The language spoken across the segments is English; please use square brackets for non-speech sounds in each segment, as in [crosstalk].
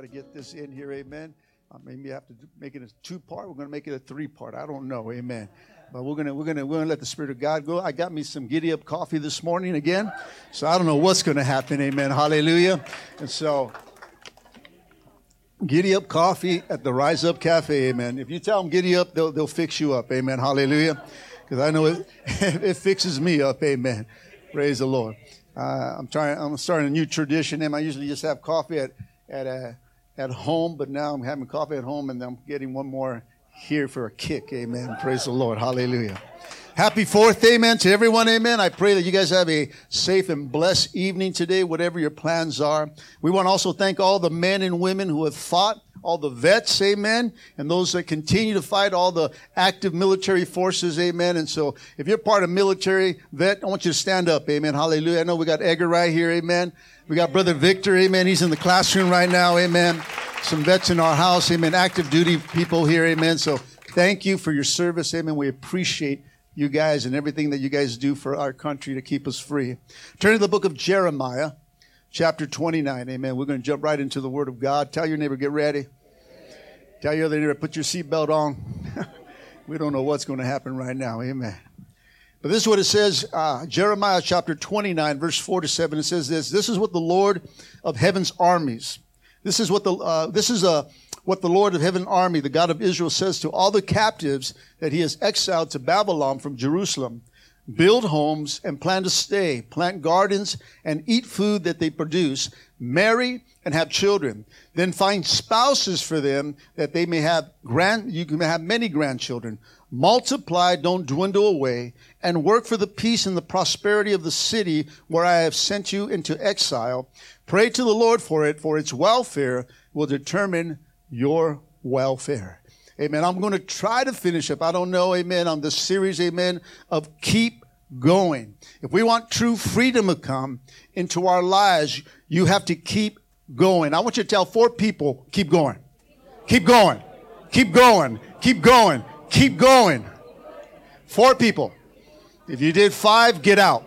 Try to get this in here, amen. Uh, maybe I have to make it a two part. We're going to make it a three part. I don't know, amen. But we're gonna we're gonna we're gonna let the Spirit of God go. I got me some giddy up coffee this morning again, so I don't know what's going to happen, amen. Hallelujah. And so. Giddy up coffee at the Rise Up Cafe, amen. If you tell them giddy up, they'll, they'll fix you up, amen. Hallelujah. Because I know it, [laughs] it fixes me up, amen. Praise the Lord. Uh, I'm trying. I'm starting a new tradition. Em. I usually just have coffee at at uh, at home, but now I'm having coffee at home, and I'm getting one more here for a kick. Amen. Praise the Lord. Hallelujah. Happy fourth, amen, to everyone, amen. I pray that you guys have a safe and blessed evening today, whatever your plans are. We want to also thank all the men and women who have fought, all the vets, amen, and those that continue to fight, all the active military forces, amen. And so if you're part of military vet, I want you to stand up, amen. Hallelujah. I know we got Edgar right here, amen. We got Brother Victor, amen. He's in the classroom right now, amen. Some vets in our house, amen. Active duty people here, amen. So thank you for your service, amen. We appreciate you guys and everything that you guys do for our country to keep us free. Turn to the book of Jeremiah, chapter 29, amen. We're going to jump right into the word of God. Tell your neighbor, get ready. Tell your other neighbor, put your seatbelt on. [laughs] we don't know what's going to happen right now, amen. But this is what it says, uh, Jeremiah chapter 29, verse 4 to 7. It says this, this is what the Lord of heaven's armies, this is what the, uh, this is a, what the Lord of heaven army, the God of Israel says to all the captives that he has exiled to Babylon from Jerusalem. Build homes and plan to stay, plant gardens and eat food that they produce, marry and have children. Then find spouses for them that they may have grand, you can have many grandchildren. Multiply, don't dwindle away, and work for the peace and the prosperity of the city where I have sent you into exile. Pray to the Lord for it, for its welfare will determine your welfare. Amen. I'm going to try to finish up. I don't know, amen, on this series, amen, of keep going. If we want true freedom to come into our lives, you have to keep going. I want you to tell four people, keep going. Keep going. Keep going. Keep going. Keep going. Four people. If you did five, get out.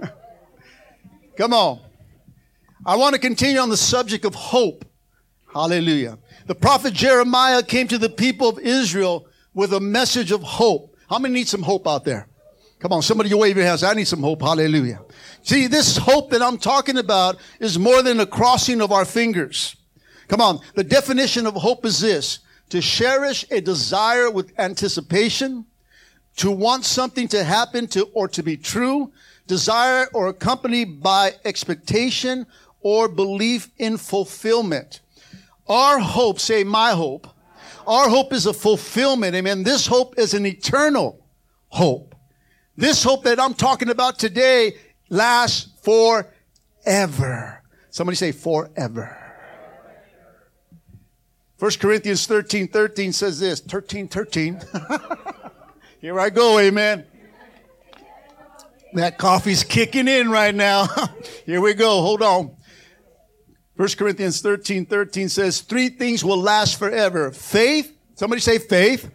[laughs] Come on. I want to continue on the subject of hope. Hallelujah. The prophet Jeremiah came to the people of Israel with a message of hope. How many need some hope out there? Come on, somebody wave your hands. I need some hope. Hallelujah. See, this hope that I'm talking about is more than a crossing of our fingers. Come on. The definition of hope is this. To cherish a desire with anticipation, to want something to happen to or to be true, desire or accompanied by expectation or belief in fulfillment. Our hope, say my hope, our hope is a fulfillment. Amen. This hope is an eternal hope. This hope that I'm talking about today lasts forever. Somebody say forever. 1 Corinthians 13, 13 says this. 13, 13. [laughs] Here I go, amen. That coffee's kicking in right now. [laughs] Here we go. Hold on. 1 Corinthians 13, 13 says, three things will last forever. Faith. Somebody say faith.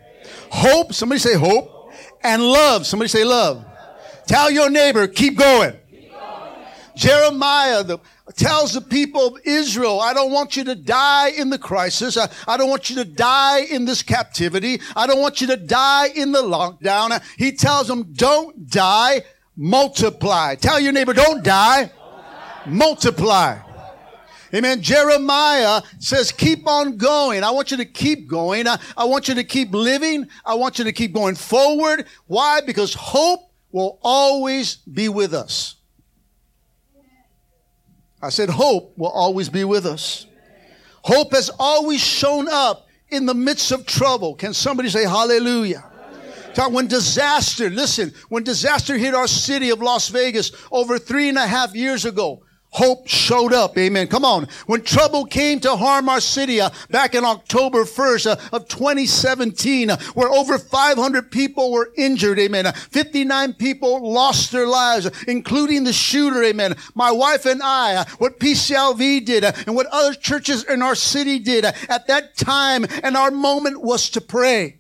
Hope. Somebody say hope. And love. Somebody say love. Tell your neighbor, keep going. Jeremiah the, tells the people of Israel, I don't want you to die in the crisis. I, I don't want you to die in this captivity. I don't want you to die in the lockdown. He tells them, don't die, multiply. Tell your neighbor, don't die, multiply. Amen. Jeremiah says, keep on going. I want you to keep going. I, I, want you to keep living. I want you to keep going forward. Why? Because hope will always be with us. I said, hope will always be with us. Hope has always shown up in the midst of trouble. Can somebody say hallelujah? when disaster, listen, when disaster hit our city of Las Vegas over three and a half years ago, hope showed up. Amen. Come on. When trouble came to harm our city uh, back in October 1st uh, of 2017, uh, where over 500 people were injured. Amen. Uh, 59 people lost their lives, including the shooter. Amen. My wife and I, uh, what PCLV did uh, and what other churches in our city did at that time. And our moment was to pray.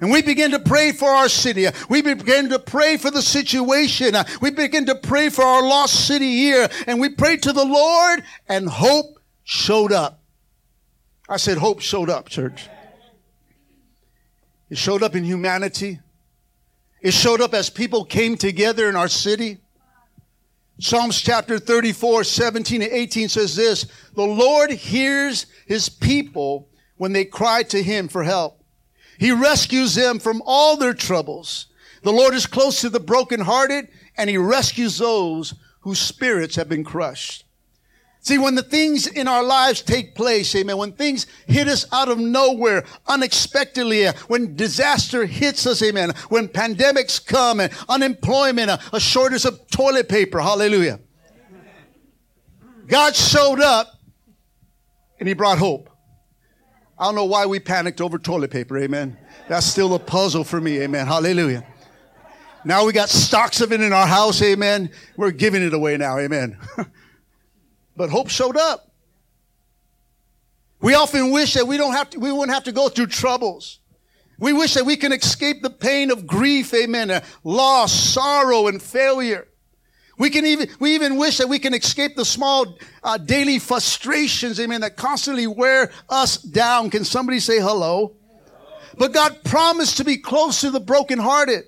And we begin to pray for our city. We begin to pray for the situation. We begin to pray for our lost city here. And we pray to the Lord and hope showed up. I said hope showed up, church. It showed up in humanity. It showed up as people came together in our city. Psalms chapter 34, 17 and 18 says this, the Lord hears his people when they cry to him for help. He rescues them from all their troubles. The Lord is close to the brokenhearted and he rescues those whose spirits have been crushed. See, when the things in our lives take place, amen, when things hit us out of nowhere, unexpectedly, when disaster hits us, amen, when pandemics come and unemployment, a, shortage of toilet paper, hallelujah. God showed up and he brought hope. I don't know why we panicked over toilet paper, amen. That's still a puzzle for me, amen. Hallelujah. Now we got stocks of it in our house, amen. We're giving it away now, amen. [laughs] but hope showed up. We often wish that we don't have to, we wouldn't have to go through troubles. We wish that we can escape the pain of grief, amen, uh, loss, sorrow, and failure. We can even, we even wish that we can escape the small uh, daily frustrations, amen, that constantly wear us down. Can somebody say hello? But God promised to be close to the brokenhearted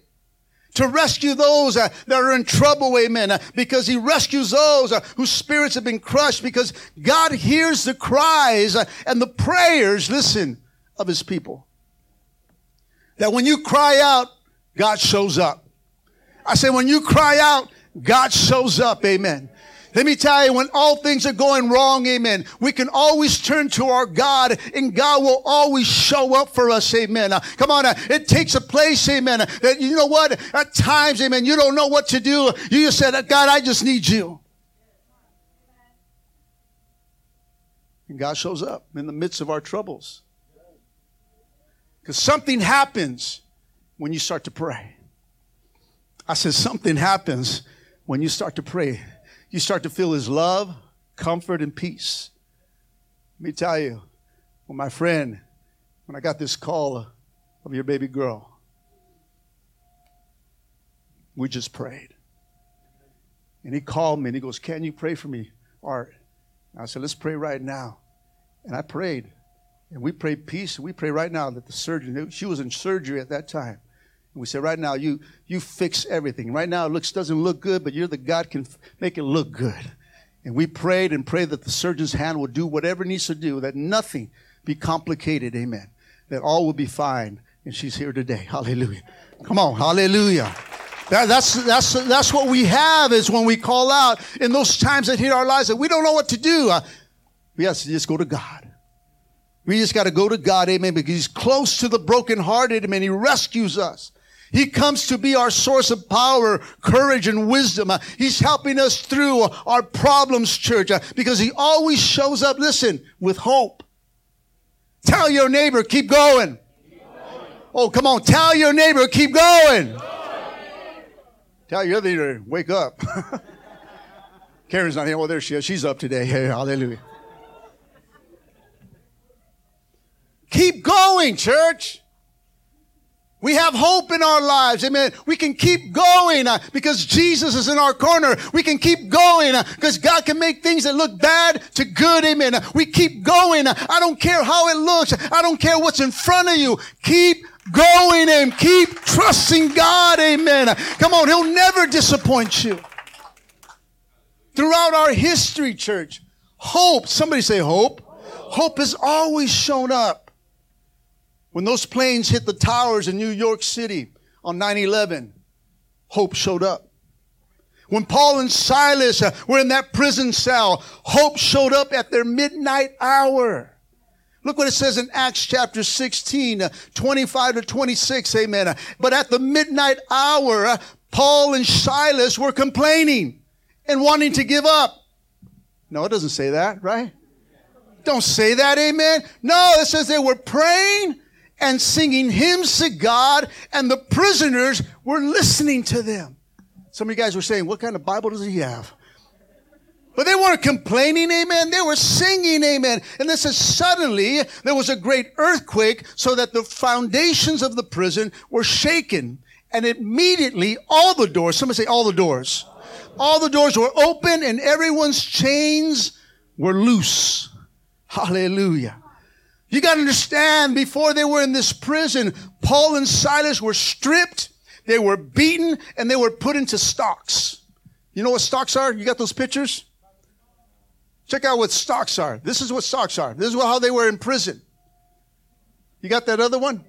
to rescue those uh, that are in trouble, amen, uh, because he rescues those uh, whose spirits have been crushed, because God hears the cries uh, and the prayers, listen, of his people. That when you cry out, God shows up. I say, when you cry out, God shows up. Amen. Let me tell you, when all things are going wrong, amen, we can always turn to our God and God will always show up for us, amen. Uh, come on, uh, it takes a place, amen, uh, you know what, at times, amen, you don't know what to do. You just said, God, I just need you. And God shows up in the midst of our troubles. Because something happens when you start to pray. I said, something happens when you start to pray, you start to feel His love, comfort, and peace. Let me tell you, when my friend, when I got this call of your baby girl, we just prayed. And he called me and he goes, Can you pray for me, Art? And I said, Let's pray right now. And I prayed. And we prayed peace. And We pray right now that the surgeon, she was in surgery at that time. We say, right now, you, you fix everything. Right now, it looks, doesn't look good, but you're the God can make it look good. And we prayed and prayed that the surgeon's hand will do whatever it needs to do, that nothing be complicated. Amen. That all will be fine. And she's here today. Hallelujah. Come on. Hallelujah. That, that's, that's, that's what we have is when we call out in those times that hit our lives that we don't know what to do. Uh, we have to just go to God. We just got to go to God. Amen. Because he's close to the brokenhearted. Amen. He rescues us. He comes to be our source of power, courage, and wisdom. He's helping us through our problems, church, because he always shows up, listen, with hope. Tell your neighbor, keep going. Keep going. Oh, come on. Tell your neighbor, keep going. Keep going. Tell your other neighbor, wake up. [laughs] Karen's not here. Well, there she is. She's up today. Hey, [laughs] hallelujah. Keep going, church. We have hope in our lives. Amen. We can keep going uh, because Jesus is in our corner. We can keep going uh, because God can make things that look bad to good. Amen. we keep going. I don't care how it looks. I don't care what's in front of you. Keep going and keep trusting God. Amen. Come on. He'll never disappoint you. Throughout our history, church, hope, somebody say hope. Hope has always shown up. When those planes hit the towers in New York City on 9 11, hope showed up. When Paul and Silas uh, were in that prison cell, hope showed up at their midnight hour. Look what it says in Acts chapter 16, uh, 25 to 26. Amen. But at the midnight hour, uh, Paul and Silas were complaining and wanting to give up. No, it doesn't say that, right? Don't say that, amen. No, it says they were praying and singing hymns to God, and the prisoners were listening to them. Some of you guys were saying, What kind of Bible does he have? But they weren't complaining, amen. They were singing, amen. And this is suddenly there was a great earthquake so that the foundations of the prison were shaken. And immediately all the doors, somebody say all the doors, all the doors were open and everyone's chains were loose. Hallelujah. You got to understand, before they were in this prison, Paul and Silas were stripped, they were beaten, and they were put into stocks. You know what stocks are? You got those pictures? Check out what stocks are. This is what stocks are. This is how they were in prison. You got that other one?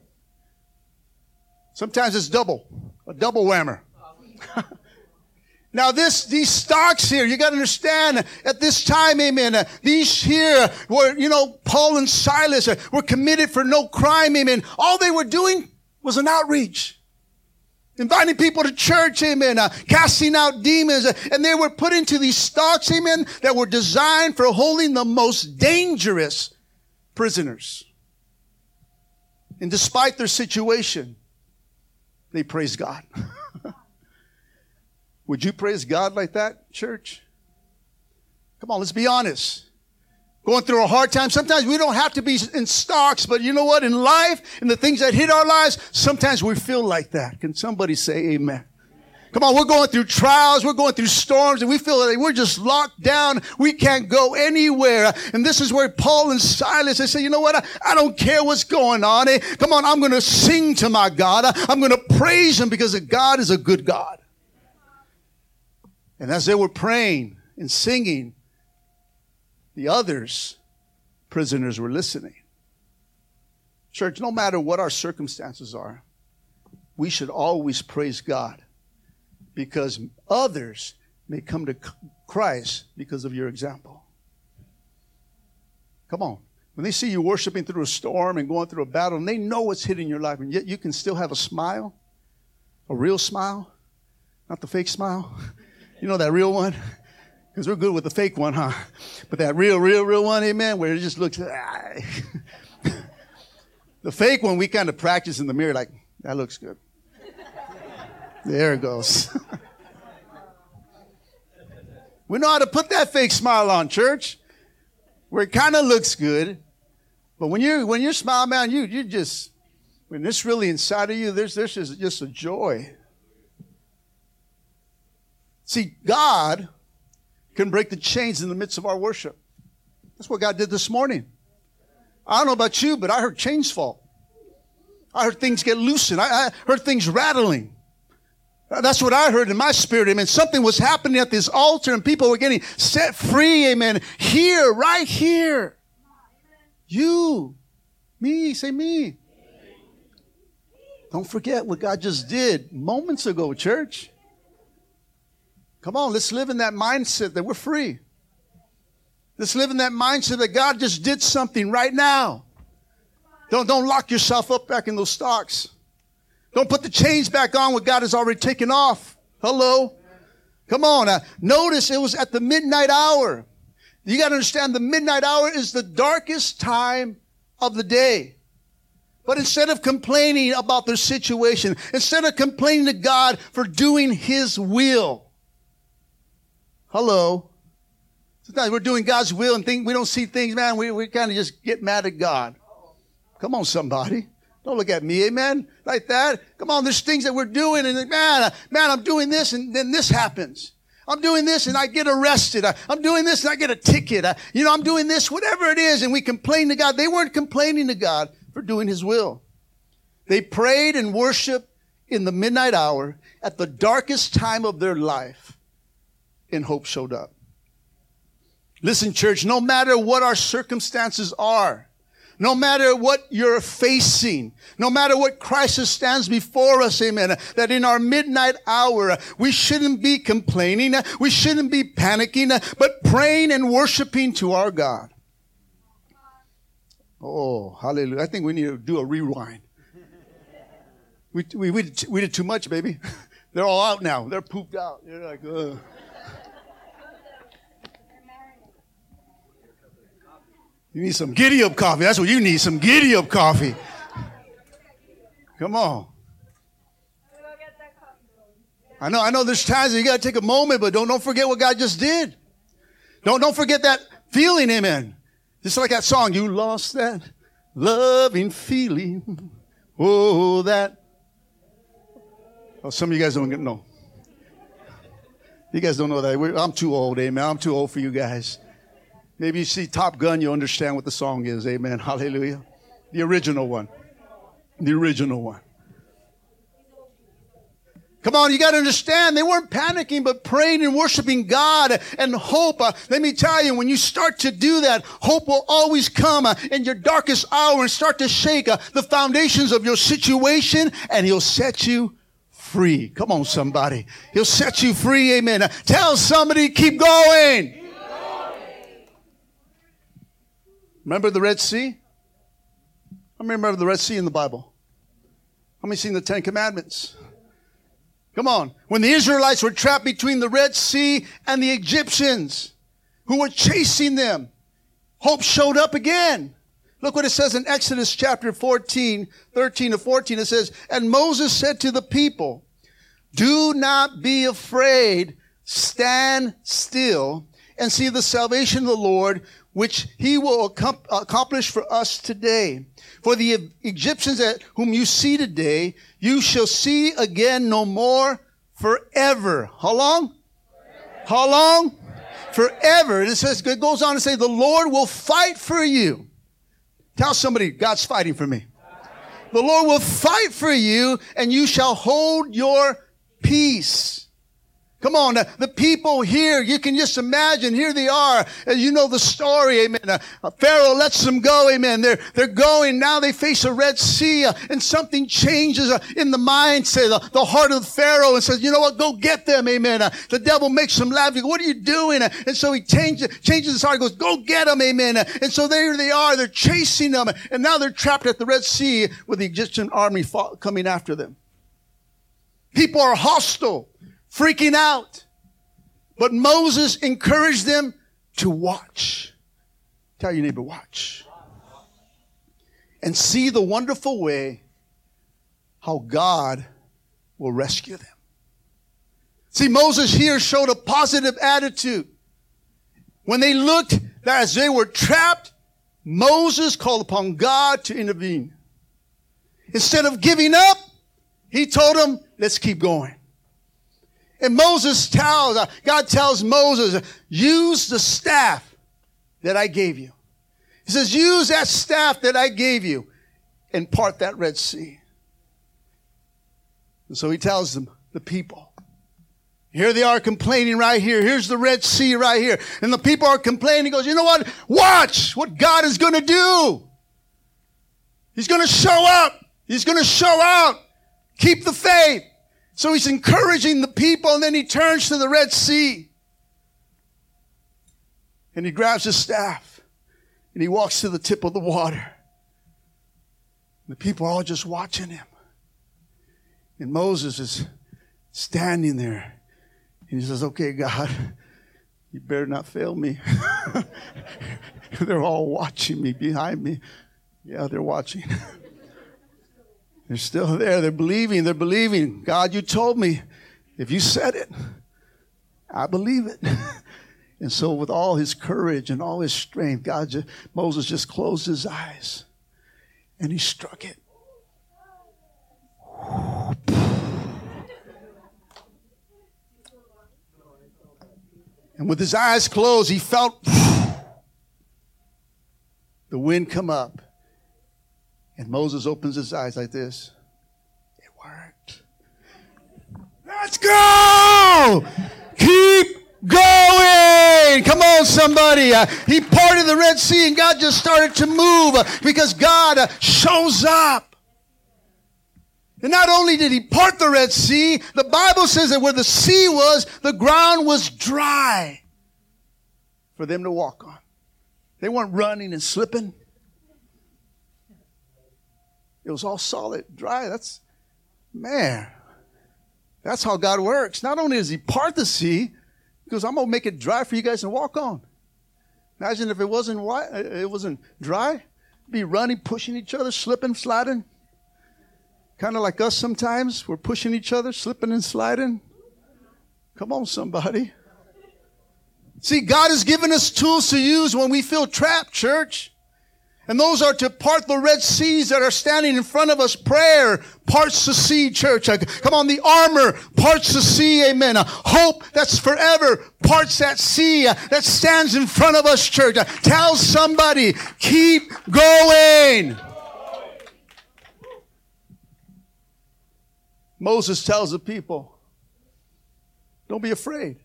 Sometimes it's double, a double whammer. [laughs] Now this, these stocks here, you gotta understand, at this time, amen, uh, these here were, you know, Paul and Silas uh, were committed for no crime, amen. All they were doing was an outreach. Inviting people to church, amen, uh, casting out demons, uh, and they were put into these stocks, amen, that were designed for holding the most dangerous prisoners. And despite their situation, they praised God. [laughs] Would you praise God like that, church? Come on, let's be honest. Going through a hard time. Sometimes we don't have to be in stocks, but you know what? In life, in the things that hit our lives, sometimes we feel like that. Can somebody say amen? Come on, we're going through trials, we're going through storms, and we feel like we're just locked down. We can't go anywhere. And this is where Paul and Silas, they say, you know what? I, I don't care what's going on. Eh? Come on, I'm going to sing to my God. I'm going to praise him because God is a good God. And as they were praying and singing, the others, prisoners, were listening. Church, no matter what our circumstances are, we should always praise God because others may come to Christ because of your example. Come on. When they see you worshiping through a storm and going through a battle, and they know what's hitting your life, and yet you can still have a smile, a real smile, not the fake smile. You know that real one? [laughs] Because we're good with the fake one, huh? But that real, real, real one, amen, where it just looks. Ah. [laughs] the fake one, we kind of practice in the mirror, like, that looks good. [laughs] There it goes. we know how to put that fake smile on, church, where it kind of looks good. But when you're, when you smile, man, you you just when it's really inside of you, there's there's just, just a joy. See, God can break the chains in the midst of our worship. That's what God did this morning. I don't know about you, but I heard chains fall. I heard things get loosened. I, I heard things rattling. That's what I heard in my spirit. Amen. Something was happening at this altar and people were getting set free. Amen. Here, right here. You, me, say me. Don't forget what God just did moments ago, church. Come on, let's live in that mindset that we're free. Let's live in that mindset that God just did something right now. Don't, don't lock yourself up back in those stocks. Don't put the chains back on what God has already taken off. Hello? Come on. Uh, notice it was at the midnight hour. You got to understand the midnight hour is the darkest time of the day. But instead of complaining about their situation, instead of complaining to God for doing His will, Hello. Sometimes we're doing God's will and think we don't see things, man. We, we kind of just get mad at God. Come on, somebody. Don't look at me, amen. Like that. Come on, there's things that we're doing, and man, uh, man, I'm doing this, and then this happens. I'm doing this and I get arrested. I, am doing this and I get a ticket. You know, I'm doing this, whatever it is, and we complain to God. They weren't complaining to God for doing His will. They prayed and worshiped in the midnight hour at the darkest time of their life and hope showed up. Listen, church, no matter what our circumstances are, no matter what you're facing, no matter what crisis stands before us, amen, that in our midnight hour, we shouldn't be complaining, we shouldn't be panicking, but praying and worshiping to our God. Oh, hallelujah. I think we need to do a rewind. We, we, we, did, we did too much, baby. [laughs] They're all out now. They're pooped out. You're like, ugh. You need some giddy up coffee. That's what you need, some giddy up coffee. Come on. I know, I know there's times that you gotta take a moment, but don't, don't forget what God just did. Don't, don't forget that feeling, amen. Just like that song, you lost that loving feeling. Oh, that. Oh, some of you guys don't get, know. You guys don't know that. We're, I'm too old, amen. I'm too old for you guys. Maybe you see Top Gun, you understand what the song is, amen. Hallelujah. The original one. The original one. Come on, you got to understand, they weren't panicking, but praying and worshiping God and hope. Uh, let me tell you, when you start to do that, hope will always come uh, in your darkest hour and start to shake uh, the foundations of your situation, and He'll set you free. Come on, somebody. He'll set you free. Amen. Tell somebody, keep going. Remember the Red Sea? How many remember the Red Sea in the Bible? How many seen the Ten Commandments? Come on. When the Israelites were trapped between the Red Sea and the Egyptians who were chasing them, hope showed up again. Look what it says in Exodus chapter 14, 13 to 14. It says, And Moses said to the people, Do not be afraid, stand still and see the salvation of the Lord, which he will accomplish for us today. For the Egyptians at whom you see today, you shall see again no more forever. How long? How long? Forever. And it says, it goes on to say, the Lord will fight for you. Tell somebody, God's fighting for me. The Lord will fight for you and you shall hold your peace. Come on, uh, the people here, you can just imagine, here they are. As you know the story, amen. Uh, Pharaoh lets them go, amen. They're, they're going. Now they face a Red Sea, uh, and something changes uh, in the mindset, the, the heart of Pharaoh, and says, you know what, go get them, amen. Uh, the devil makes them laugh. Goes, what are you doing? Uh, and so he changes, changes his heart, goes, go get them, amen. and so there they are. They're chasing them, and now they're trapped at the Red Sea with the Egyptian army coming after them. People are hostile freaking out. But Moses encouraged them to watch. Tell your neighbor, watch. And see the wonderful way how God will rescue them. See, Moses here showed a positive attitude. When they looked as they were trapped, Moses called upon God to intervene. Instead of giving up, he told them, let's keep going. And Moses tells, uh, God tells Moses, use the staff that I gave you. He says, use that staff that I gave you and part that Red Sea. And so he tells them, the people, here they are complaining right here. Here's the Red Sea right here. And the people are complaining. He goes, you know what? Watch what God is going to do. He's going to show up. He's going to show out. Keep the faith. So he's encouraging the people and then he turns to the Red Sea. And he grabs his staff and he walks to the tip of the water. The people are all just watching him. And Moses is standing there. And he says, Okay, God, you better not fail me. [laughs] they're all watching me behind me. Yeah, they're watching. [laughs] They're still there. They're believing. They're believing. God, you told me. If you said it, I believe it. [laughs] and so, with all his courage and all his strength, God, just, Moses just closed his eyes and he struck it. [sighs] And with his eyes closed, he felt [sighs] the wind come up and Moses opens his eyes like this. It worked. Let's go! Keep going. Come on, somebody. Uh, he parted the Red Sea and God just started to move because God uh, shows up. And not only did he part the Red Sea, the Bible says that where the sea was, the ground was dry for them to walk on. They weren't running and slipping. It was all solid, dry. That's, man, that's how God works. Not only does He part the sea, goes, I'm going to make it dry for you guys to walk on. Imagine if it wasn't white, uh, it wasn't dry, be running, pushing each other, slipping, sliding. Kind of like us sometimes. We're pushing each other, slipping and sliding. Come on, somebody. See, God has given us tools to use when we feel trapped, church. And those are to part the Red Seas that are standing in front of us. Prayer parts the sea, church. Uh, come on, the armor parts the sea, amen. Uh, hope that's forever parts that sea uh, that stands in front of us, church. Tell somebody, keep going. Moses tells the people, don't be afraid.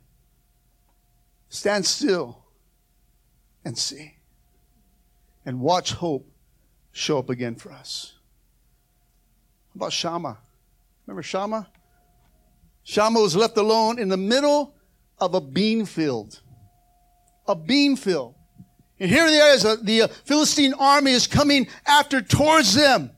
Stand still and see and watch hope show up again for us. How about Shammah? Remember Shammah? Shammah was left alone in the middle of a bean field. A bean field. And here they are, the Philistine army is coming after towards them.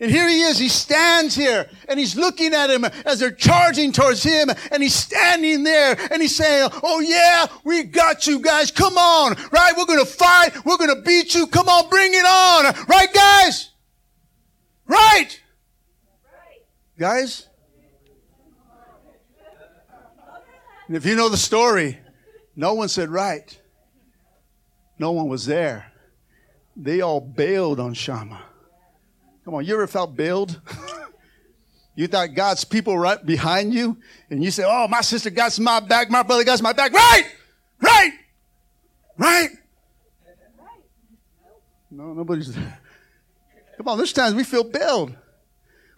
And here he is. He stands here and he's looking at him as they're charging towards him and he's standing there and he's saying, Oh yeah, we got you guys. Come on. Right? We're going to fight. We're going to beat you. Come on. Bring it on. Right, guys? Right. Guys? And if you know the story, no one said right. No one was there. They all bailed on Shammah. Come on, you ever felt bailed? you thought God's people right behind you, and you say, "Oh, my sister got my back, my brother got my back." Right, right, right. No, nobody's. there. Come on, there's times we feel bailed.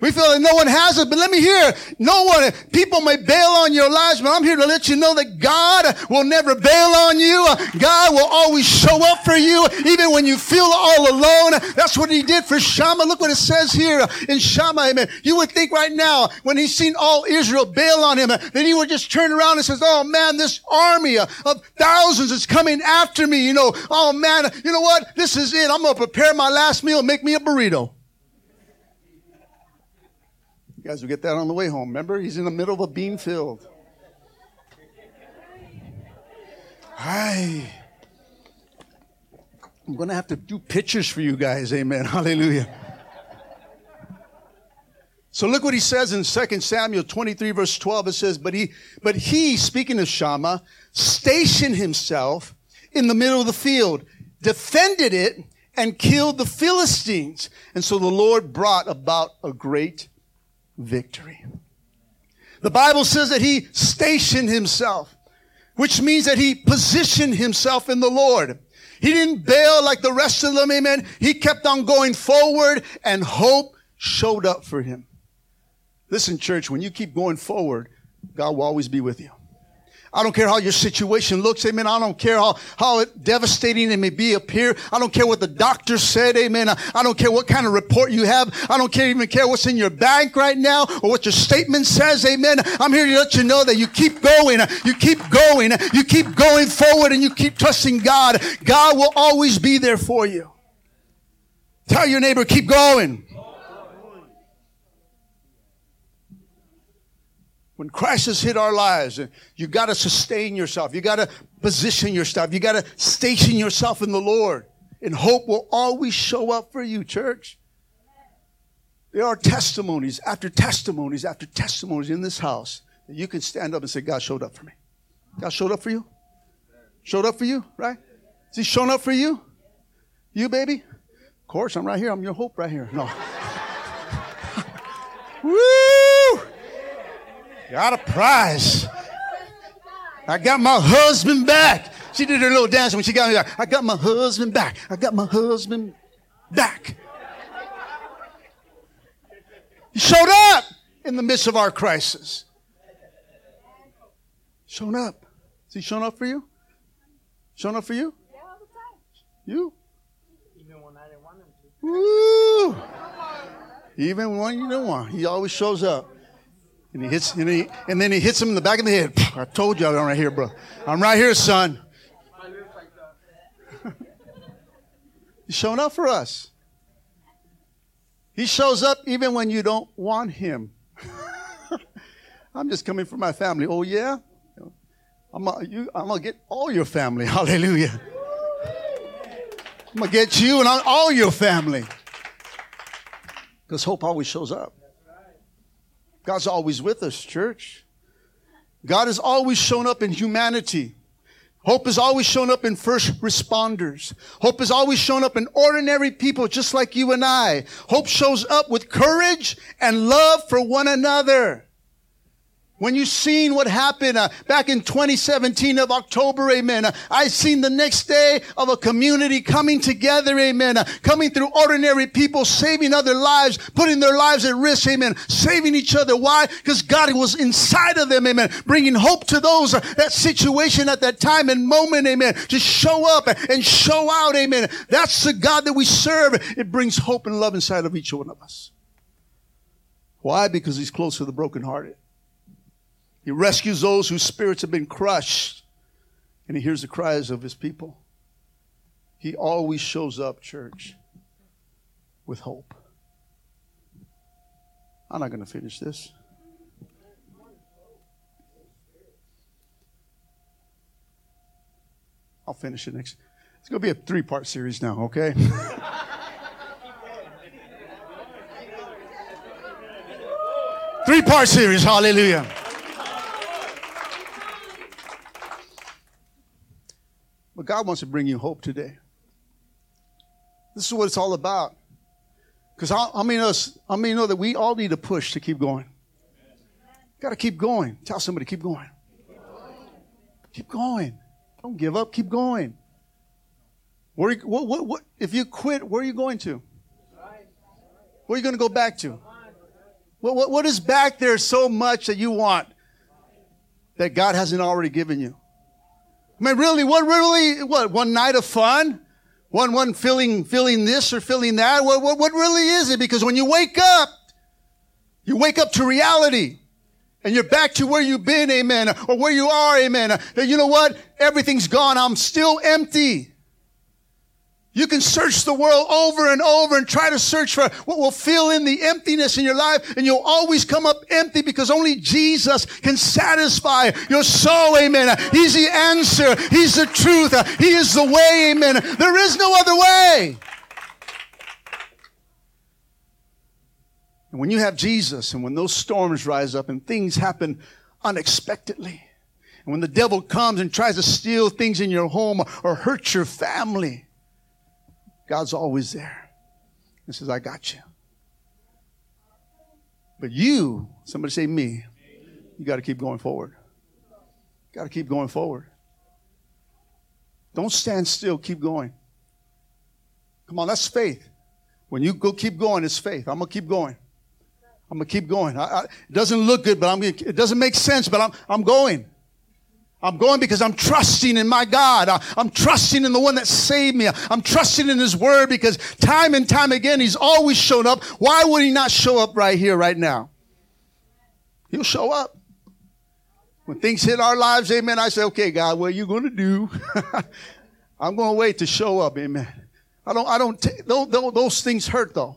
We feel like no one has it, but let me hear. No one, people may bail on your lives, but I'm here to let you know that God will never bail on you. God will always show up for you, even when you feel all alone. That's what he did for Shammah. Look what it says here in Shammah. Amen. You would think right now, when he's seen all Israel bail on him, that he would just turn around and says, Oh man, this army of thousands is coming after me. You know, oh man, you know what? This is it. I'm going to prepare my last meal, make me a burrito. Guys will get that on the way home. Remember, he's in the middle of a bean field. Hi. I'm going to have to do pictures for you guys. Amen. [laughs] Hallelujah. So look what he says in 2 Samuel 23 verse 12. It says, but he, but he, speaking of Shammah, stationed himself in the middle of the field, defended it, and killed the Philistines. And so the Lord brought about a great victory. The Bible says that he stationed himself, which means that he positioned himself in the Lord. He didn't bail like the rest of them, amen. He kept on going forward and hope showed up for him. Listen, church, when you keep going forward, God will always be with you. I don't care how your situation looks, amen. I don't care how, how devastating it may be up here. I don't care what the doctor said, amen. I, I don't care what kind of report you have. I don't care, even care what's in your bank right now or what your statement says, amen. I'm here to let you know that you keep going, you keep going, you keep going forward and you keep trusting God. God will always be there for you. Tell your neighbor, keep going. When crisis hit our lives, you got to sustain yourself. You got to position yourself. You got to station yourself in the Lord. And hope will always show up for you, church. There are testimonies after testimonies after testimonies in this house that you can stand up and say, God showed up for me. God showed up for you? Showed up for you, right? Is he showing up for you? You, baby? Of course, I'm right here. I'm your hope right here. No. [laughs] Woo! Got a prize. I got my husband back. She did her little dance when she got me back. I got my husband back. I got my husband back. He showed up in the midst of our crisis. Shown up. Is he shown up for you? Shown up for you? Yeah, all the time. You? Even when I didn't want him to. Woo! Even when you don't want, he always shows up. And he hits, and, he, and then he hits him in the back of the head. I told you I'm right here, bro. I'm right here, son. [laughs] He's showing up for us. He shows up even when you don't want him. [laughs] I'm just coming for my family. Oh, yeah? I'm going to get all your family. [laughs] Hallelujah. I'm going to get you and all your family. Because hope always shows up. God's always with us, church. God has always shown up in humanity. Hope has always shown up in first responders. Hope has always shown up in ordinary people just like you and I. Hope shows up with courage and love for one another. When you seen what happened uh, back in 2017 of October, amen. Uh, I seen the next day of a community coming together, amen. Uh, coming through ordinary people, saving other lives, putting their lives at risk, amen. Saving each other. Why? Because God was inside of them, amen. Bringing hope to those, uh, that situation at that time and moment, amen. To show up and show out, amen. That's the God that we serve. It brings hope and love inside of each one of us. Why? Because He's close to the brokenhearted. He rescues those whose spirits have been crushed, and he hears the cries of his people. He always shows up, church, with hope. I'm not going to finish this. I'll finish it next. It's going to be a three part series now, okay? [laughs] three part series, hallelujah. But God wants to bring you hope today. This is what it's all about. Because I, I, mean, us, I mean, know that we all need a push to keep going. Got to keep going. Tell somebody, keep going. Keep going. Don't give up. Keep going. Where, what, what, what, if you quit, where are you going to? Where are you going to go back to? What, what, what is back there so much that you want that God hasn't already given you? I mean, really, what really, what, one night of fun? One, one feeling, feeling this or feeling that? What, what, what really is it? Because when you wake up, you wake up to reality. And you're back to where you've been, amen, or where you are, amen. You know what? Everything's gone. I'm still empty. You can search the world over and over and try to search for what will fill in the emptiness in your life, and you'll always come up empty because only Jesus can satisfy your soul. Amen. He's the answer. He's the truth. He is the way. Amen. There is no other way. And when you have Jesus, and when those storms rise up and things happen unexpectedly, and when the devil comes and tries to steal things in your home or hurt your family, God's always there. He says, I got you. But you, somebody say me, you got to keep going forward. Got to keep going forward. Don't stand still, keep going. Come on, that's faith. When you go keep going, it's faith. I'm gonna keep going. I'm gonna keep going. I, I, it doesn't look good, but I'm. Gonna, it doesn't make sense, but I'm. I'm going. I'm going because I'm trusting in my God. I'm trusting in the one that saved me. I'm trusting in his word because time and time again, he's always shown up. Why would he not show up right here, right now? He'll show up. When things hit our lives, amen, I say, okay, God, what are you going to do? [laughs] I'm going to wait to show up, amen. I don't, I don't, t- don't, don't, those things hurt though.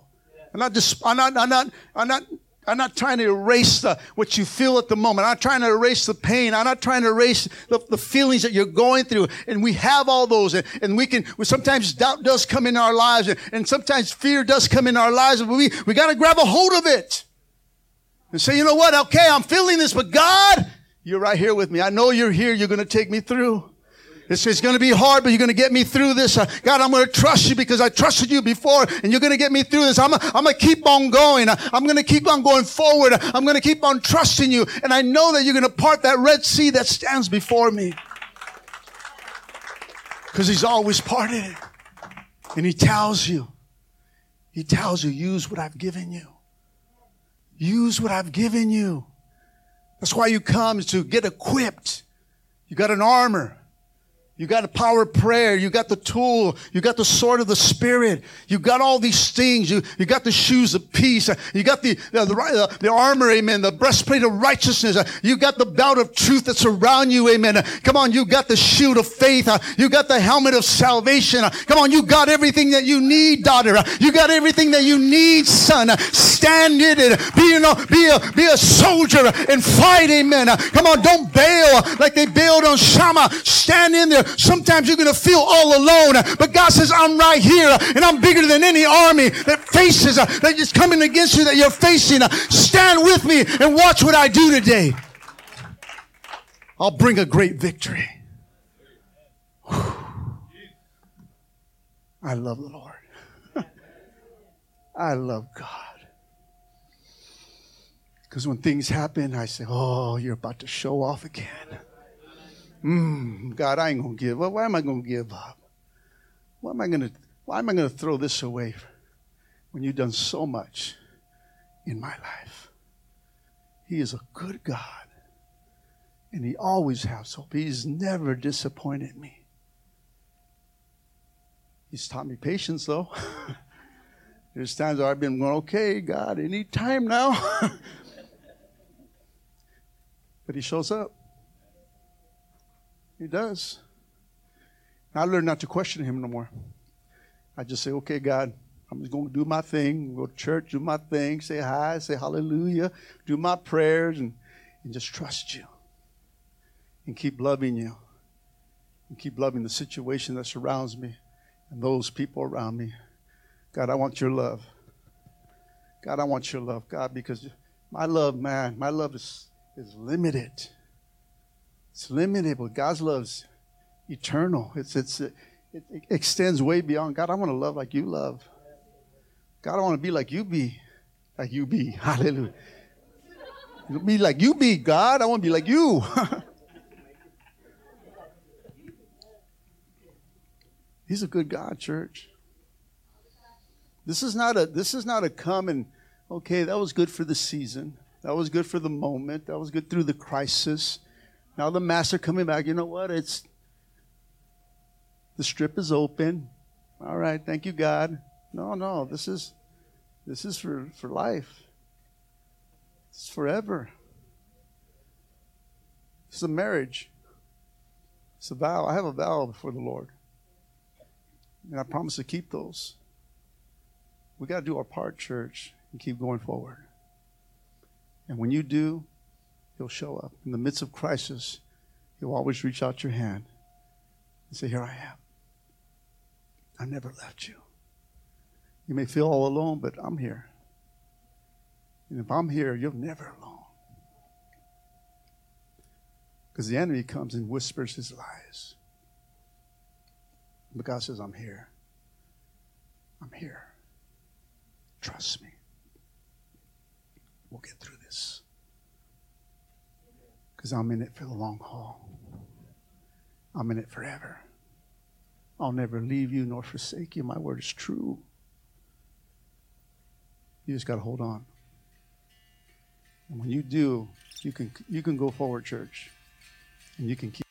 I'm not just, I'm not, I'm not, I'm not I'm not trying to erase the, what you feel at the moment. I'm not trying to erase the pain. I'm not trying to erase the, the feelings that you're going through. And we have all those. And, and we can, sometimes doubt does come in our lives and, and sometimes fear does come in our lives. But we, we got to grab a hold of it and say, you know what? Okay, I'm feeling this, but God, you're right here with me. I know you're here. You're going to take me through. It's, going to be hard, but you're going to get me through this. Uh, God, I'm going to trust you because I trusted you before and you're going to get me through this. I'm, I'm going to keep on going. I'm going to keep on going forward. I'm going to keep on trusting you. And I know that you're going to part that Red Sea that stands before me. Because he's always parted it. And he tells you, he tells you, use what I've given you. Use what I've given you. That's why you come is to get equipped. You got an armor. You got the power of prayer. You got the tool. You got the sword of the spirit. You got all these things. You, you got the shoes of peace. You got the, the, the, the armor, amen, the breastplate of righteousness. You got the belt of truth that's around you, amen. Come on, you got the shield of faith. You got the helmet of salvation. Come on, you got everything that you need, daughter. You got everything that you need, son. Stand in it. Be, you know, be a, be a soldier and fight, amen. Come on, don't bail like they bailed on Shammah. Stand in there. Sometimes you're going to feel all alone, but God says, I'm right here and I'm bigger than any army that faces, uh, that is coming against you that you're facing. Stand with me and watch what I do today. I'll bring a great victory. I love the Lord. [laughs] I love God. Because when things happen, I say, Oh, you're about to show off again. Mm, God, I ain't gonna give up. Why am I gonna give up? Why am I gonna why am I gonna throw this away when you've done so much in my life? He is a good God. And he always has hope. He's never disappointed me. He's taught me patience though. [laughs] There's times I've been going, okay, God, any time now. [laughs] but he shows up. He does. I learned not to question him no more. I just say, okay, God, I'm just going to do my thing, go to church, do my thing, say hi, say hallelujah, do my prayers, and, and just trust you. And keep loving you. And keep loving the situation that surrounds me and those people around me. God, I want your love. God, I want your love, God, because my love, man, my love is, is limited. It's limited, but God's love's eternal. It's, it's, it, it extends way beyond. God, I want to love like you love. God, I want to be like you be. Like you be. [laughs] Hallelujah. Be like you be, God. I want to be like you. [laughs] He's a good God, church. This is not a this is not a come and okay, that was good for the season. That was good for the moment. That was good through the crisis. Now the master coming back, you know what? It's the strip is open. All right, thank you, God. No, no, this is this is for, for life. It's forever. It's a marriage. It's a vow. I have a vow before the Lord. And I promise to keep those. We got to do our part, church, and keep going forward. And when you do, He'll show up. In the midst of crisis, He'll always reach out your hand and say, Here I am. I never left you. You may feel all alone, but I'm here. And if I'm here, you're never alone. Because the enemy comes and whispers his lies. But God says, I'm here. I'm here. Trust me. We'll get through this because I'm in it for the long haul. I'm in it forever. I'll never leave you nor forsake you. My word is true. You just got to hold on. And when you do, you can you can go forward, church, and you can keep